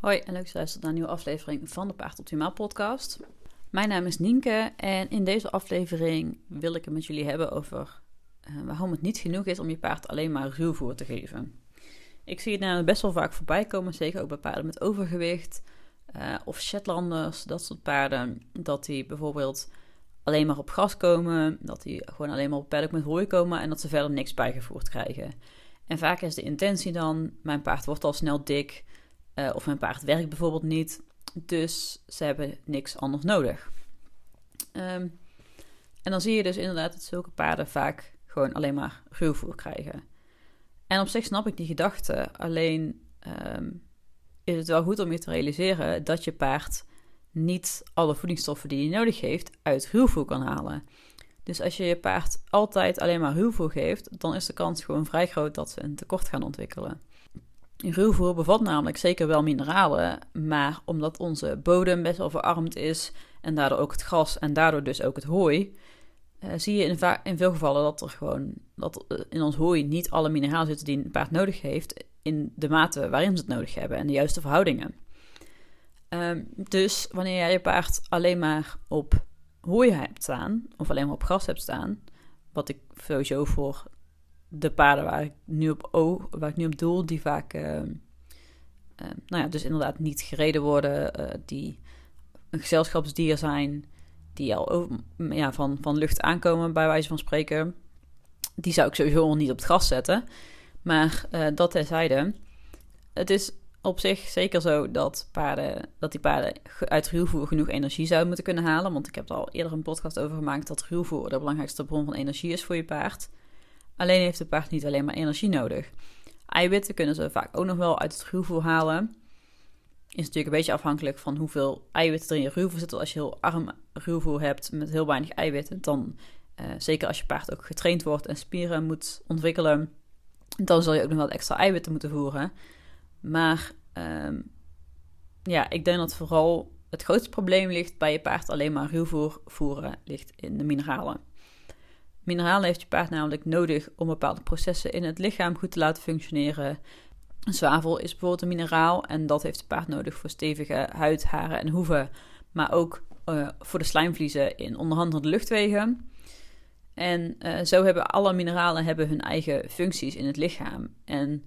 Hoi en leuk dat je luistert naar een nieuwe aflevering van de Paard Optimaal podcast. Mijn naam is Nienke en in deze aflevering wil ik het met jullie hebben over uh, waarom het niet genoeg is om je paard alleen maar ruwvoer te geven. Ik zie het namelijk best wel vaak voorbij komen, zeker ook bij paarden met overgewicht uh, of Shetlanders, dat soort paarden, dat die bijvoorbeeld alleen maar op gras komen, dat die gewoon alleen maar op paddock met hooi komen en dat ze verder niks bijgevoerd krijgen. En vaak is de intentie dan, mijn paard wordt al snel dik, uh, of mijn paard werkt bijvoorbeeld niet, dus ze hebben niks anders nodig. Um, en dan zie je dus inderdaad dat zulke paarden vaak gewoon alleen maar ruwvoer krijgen. En op zich snap ik die gedachte, alleen um, is het wel goed om je te realiseren dat je paard niet alle voedingsstoffen die hij nodig heeft uit ruwvoer kan halen. Dus als je je paard altijd alleen maar ruwvoer geeft, dan is de kans gewoon vrij groot dat ze een tekort gaan ontwikkelen. Ruwvoer bevat namelijk zeker wel mineralen, maar omdat onze bodem best wel verarmd is en daardoor ook het gras en daardoor dus ook het hooi, uh, zie je in, in, veel gevallen dat er gewoon dat in ons hooi niet alle mineralen zitten die een paard nodig heeft in de mate waarin ze het nodig hebben en de juiste verhoudingen. Um, dus wanneer jij je paard alleen maar op hooi hebt staan, of alleen maar op gras hebt staan, wat ik sowieso voor de paarden waar ik nu op, oh, waar ik nu op doel, die vaak, uh, uh, nou ja, dus inderdaad niet gereden worden, uh, die een gezelschapsdier zijn, die al ja, van, van lucht aankomen, bij wijze van spreken. Die zou ik sowieso niet op het gras zetten. Maar uh, dat terzijde. Het is op zich zeker zo dat, paarden, dat die paarden uit ruwvoer genoeg energie zouden moeten kunnen halen. Want ik heb er al eerder een podcast over gemaakt dat ruwvoer de belangrijkste bron van energie is voor je paard. Alleen heeft het paard niet alleen maar energie nodig. Eiwitten kunnen ze vaak ook nog wel uit het ruwvoer halen. Is natuurlijk een beetje afhankelijk van hoeveel eiwitten er in je ruwvoer zitten. Als je heel arm ruwvoer hebt met heel weinig eiwitten, dan uh, zeker als je paard ook getraind wordt en spieren moet ontwikkelen, dan zul je ook nog wel extra eiwitten moeten voeren. Maar um, ja, ik denk dat vooral het grootste probleem ligt bij je paard alleen maar ruwvoer voeren, ligt in de mineralen. Mineralen heeft je paard namelijk nodig om bepaalde processen in het lichaam goed te laten functioneren. Zwavel is bijvoorbeeld een mineraal en dat heeft het paard nodig voor stevige huid, haren en hoeven, maar ook uh, voor de slijmvliezen in onderhand de luchtwegen. En uh, zo hebben alle mineralen hebben hun eigen functies in het lichaam. En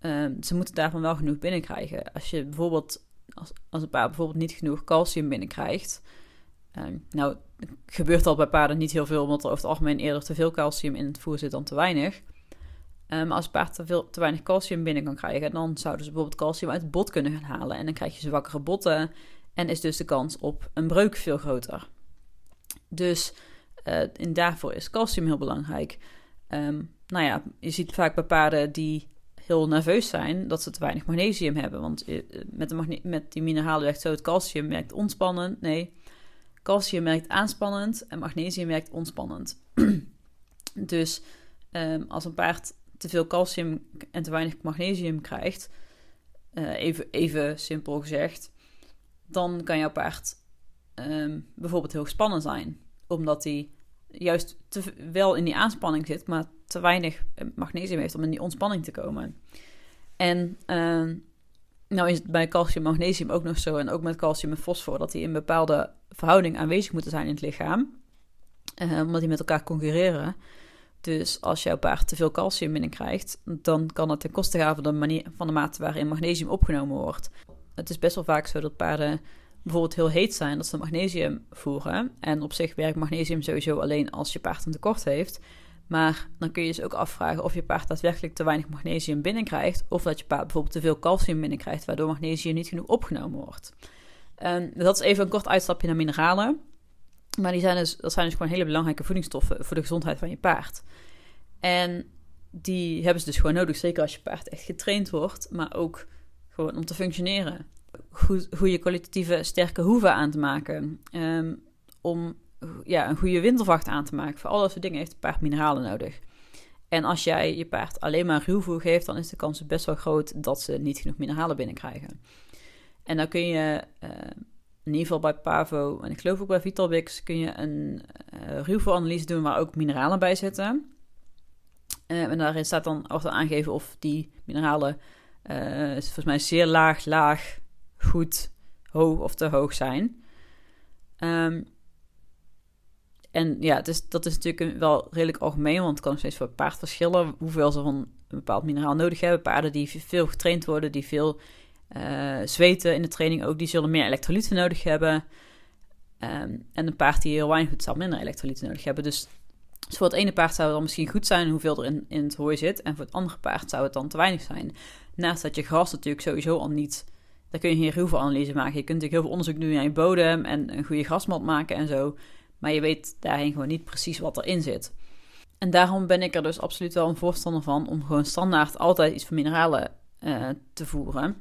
uh, ze moeten daarvan wel genoeg binnenkrijgen. Als je bijvoorbeeld, als, als een paard bijvoorbeeld niet genoeg calcium binnenkrijgt. Uh, nou, gebeurt al bij paarden niet heel veel, omdat er over het algemeen eerder te veel calcium in het voer zit dan te weinig. Maar um, als een paard te, veel, te weinig calcium binnen kan krijgen, dan zouden ze bijvoorbeeld calcium uit het bot kunnen gaan halen. En dan krijg je zwakkere botten en is dus de kans op een breuk veel groter. Dus uh, daarvoor is calcium heel belangrijk. Um, nou ja, je ziet vaak bij paarden die heel nerveus zijn dat ze te weinig magnesium hebben. Want eh, met, de met die mineralen werkt zo het calcium werkt ontspannend. Nee, calcium werkt aanspannend en magnesium werkt ontspannend. dus um, als een paard te veel calcium en te weinig magnesium krijgt, uh, even, even simpel gezegd, dan kan jouw paard um, bijvoorbeeld heel gespannen zijn. Omdat hij juist te, wel in die aanspanning zit, maar te weinig magnesium heeft om in die ontspanning te komen. En uh, nou is het bij calcium magnesium ook nog zo, en ook met calcium en fosfor, dat die in bepaalde verhouding aanwezig moeten zijn in het lichaam. Uh, omdat die met elkaar concurreren. Dus als jouw paard te veel calcium binnenkrijgt, dan kan het ten koste gaan van de, manier, van de mate waarin magnesium opgenomen wordt. Het is best wel vaak zo dat paarden bijvoorbeeld heel heet zijn, dat ze magnesium voeren. En op zich werkt magnesium sowieso alleen als je paard een tekort heeft. Maar dan kun je dus ook afvragen of je paard daadwerkelijk te weinig magnesium binnenkrijgt. Of dat je paard bijvoorbeeld te veel calcium binnenkrijgt, waardoor magnesium niet genoeg opgenomen wordt. Um, dat is even een kort uitstapje naar mineralen. Maar die zijn dus, dat zijn dus gewoon hele belangrijke voedingsstoffen voor de gezondheid van je paard. En die hebben ze dus gewoon nodig, zeker als je paard echt getraind wordt, maar ook gewoon om te functioneren. Goed, goede kwalitatieve sterke hoeven aan te maken. Um, om ja, een goede wintervacht aan te maken. Voor al dat soort dingen heeft een paard mineralen nodig. En als jij je paard alleen maar ruwvoer geeft, dan is de kans best wel groot dat ze niet genoeg mineralen binnenkrijgen. En dan kun je, uh, in ieder geval bij Pavo en ik geloof ook bij Vitalbix, kun je een uh, ruwvoeranalyse doen waar ook mineralen bij zitten. Uh, en daarin staat dan, wordt aangegeven of die mineralen volgens mij zeer laag, laag, goed, hoog of te hoog zijn. Um, en ja, dat is natuurlijk wel redelijk algemeen, want het kan nog steeds voor paard verschillen hoeveel ze van een bepaald mineraal nodig hebben. Paarden die veel getraind worden, die veel uh, zweten in de training ook, die zullen meer elektrolyten nodig hebben. Um, en een paard die heel weinig doet, zal minder elektrolyten nodig hebben. Dus, dus, voor het ene paard zou het dan misschien goed zijn hoeveel er in, het hooi zit. En voor het andere paard zou het dan te weinig zijn. Naast dat je gras natuurlijk sowieso al niet... Daar kun je hier heel veel analyse maken. Je kunt natuurlijk heel veel onderzoek doen aan je bodem en een goede grasmat maken en zo. Maar je weet daarin gewoon niet precies wat erin zit. En daarom ben ik er dus absoluut wel een voorstander van om gewoon standaard altijd iets van mineralen uh, te voeren.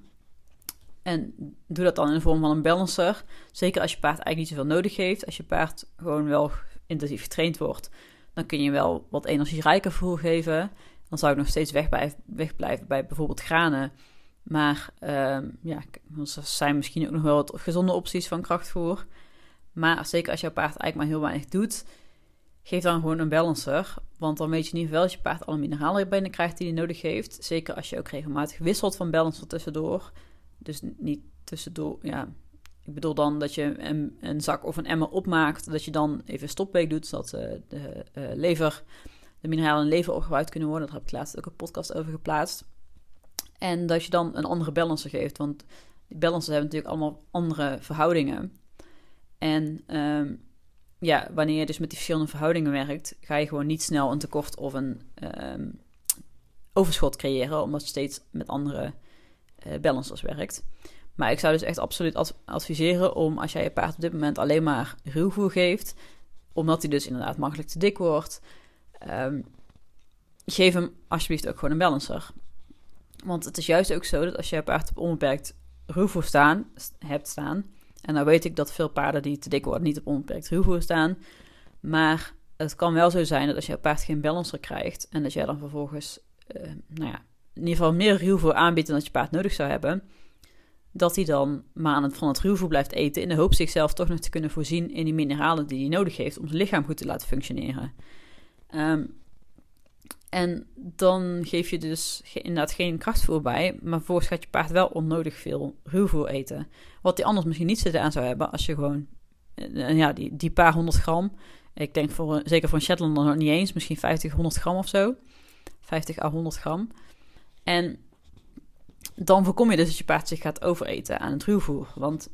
En doe dat dan in de vorm van een balancer. Zeker als je paard eigenlijk niet zoveel nodig heeft. Als je paard gewoon wel intensief getraind wordt, dan kun je wel wat energierijker voer geven. Dan zou ik nog steeds wegblijven bij bijvoorbeeld granen. Maar uh, ja, er zijn misschien ook nog wel wat gezonde opties van krachtvoer. Maar zeker als jouw paard eigenlijk maar heel weinig doet, geef dan gewoon een balancer. Want dan weet je niet wel dat je paard alle mineralen binnen krijgt die hij nodig heeft. Zeker als je ook regelmatig wisselt van balancer tussendoor. Dus niet tussendoor, ja. Ik bedoel dan dat je een, een zak of een emmer opmaakt. Dat je dan even stopweek doet, zodat uh, de uh, lever, de mineralen in lever opgebruikt kunnen worden. Daar heb ik laatst ook een podcast over geplaatst. En dat je dan een andere balancer geeft. Want die balancers hebben natuurlijk allemaal andere verhoudingen. En um, ja, wanneer je dus met die verschillende verhoudingen werkt, ga je gewoon niet snel een tekort of een um, overschot creëren, omdat je steeds met andere uh, balancers werkt. Maar ik zou dus echt absoluut adviseren om, als jij je paard op dit moment alleen maar ruwvoer geeft, omdat hij dus inderdaad makkelijk te dik wordt, um, geef hem alsjeblieft ook gewoon een balancer. Want het is juist ook zo dat als je je paard op onbeperkt ruwvoer staan, hebt staan, en nou weet ik dat veel paarden die te dik worden niet op onbeperkt ruwvoer staan. Maar het kan wel zo zijn dat als je paard geen balancer krijgt en dat jij dan vervolgens, uh, nou ja, in ieder geval meer ruwvoer aanbiedt dan dat je paard nodig zou hebben, dat hij dan maar aan het, van het ruwvoer blijft eten in de hoop zichzelf toch nog te kunnen voorzien in die mineralen die hij nodig heeft om zijn lichaam goed te laten functioneren. Um, en dan geef je dus inderdaad geen krachtvoer bij, maar vervolgens gaat je paard wel onnodig veel ruwvoer eten. Wat hij anders misschien niet zitten aan zou hebben als je gewoon, uh, ja, die, die paar honderd gram, ik denk voor, zeker voor een Shetland nog niet eens, misschien 50, 100 gram of zo. 50 à 100 gram. En dan voorkom je dus dat je paard zich gaat overeten aan het ruwvoer. Want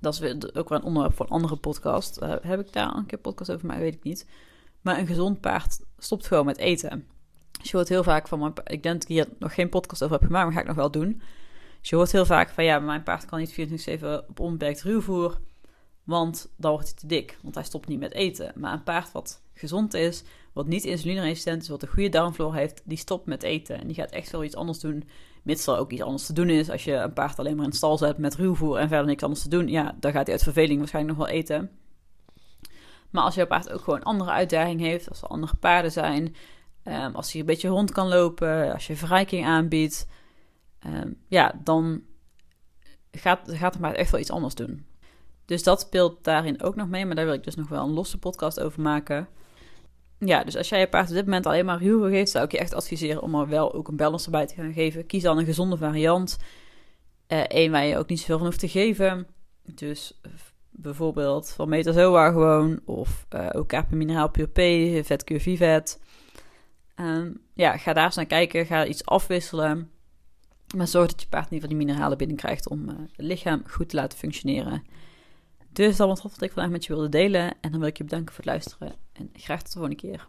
dat is ook wel een onderwerp voor een andere podcast. Uh, heb ik daar een keer podcast over, maar weet ik niet. Maar een gezond paard stopt gewoon met eten. Je hoort heel vaak van mijn Ik denk dat ik hier nog geen podcast over heb gemaakt, maar ga ik nog wel doen. Je hoort heel vaak van ja, mijn paard kan niet 24-7 op onbeperkt ruwvoer. Want dan wordt hij te dik. Want hij stopt niet met eten. Maar een paard wat gezond is, wat niet insulineresistent is, wat een goede darmflora heeft, die stopt met eten. En die gaat echt wel iets anders doen. Mits er ook iets anders te doen is. Als je een paard alleen maar in stal zet met ruwvoer en verder niks anders te doen, ja, dan gaat hij uit verveling waarschijnlijk nog wel eten. Maar als jouw paard ook gewoon andere uitdaging heeft, als er andere paarden zijn, um, als hij een beetje rond kan lopen, als je verrijking aanbiedt, um, ja, dan gaat, gaat het maar echt wel iets anders doen. Dus dat speelt daarin ook nog mee, maar daar wil ik dus nog wel een losse podcast over maken. Ja, dus als jij je paard op dit moment alleen maar ruw geeft, zou ik je echt adviseren om er wel ook een balance erbij te gaan geven. Kies dan een gezonde variant. Eén uh, waar je ook niet zoveel van hoeft te geven. Dus bijvoorbeeld van Metazoa gewoon, of uh, ook KP Mineraal Pure P, Vetcure Vivet. Um, ja, ga daar eens naar kijken, ga iets afwisselen. Maar zorg dat je paard niet van die mineralen binnenkrijgt om uh, het lichaam goed te laten functioneren. Dus dat was wat ik vandaag met je wilde delen. En dan wil ik je bedanken voor het luisteren. En graag tot de volgende keer.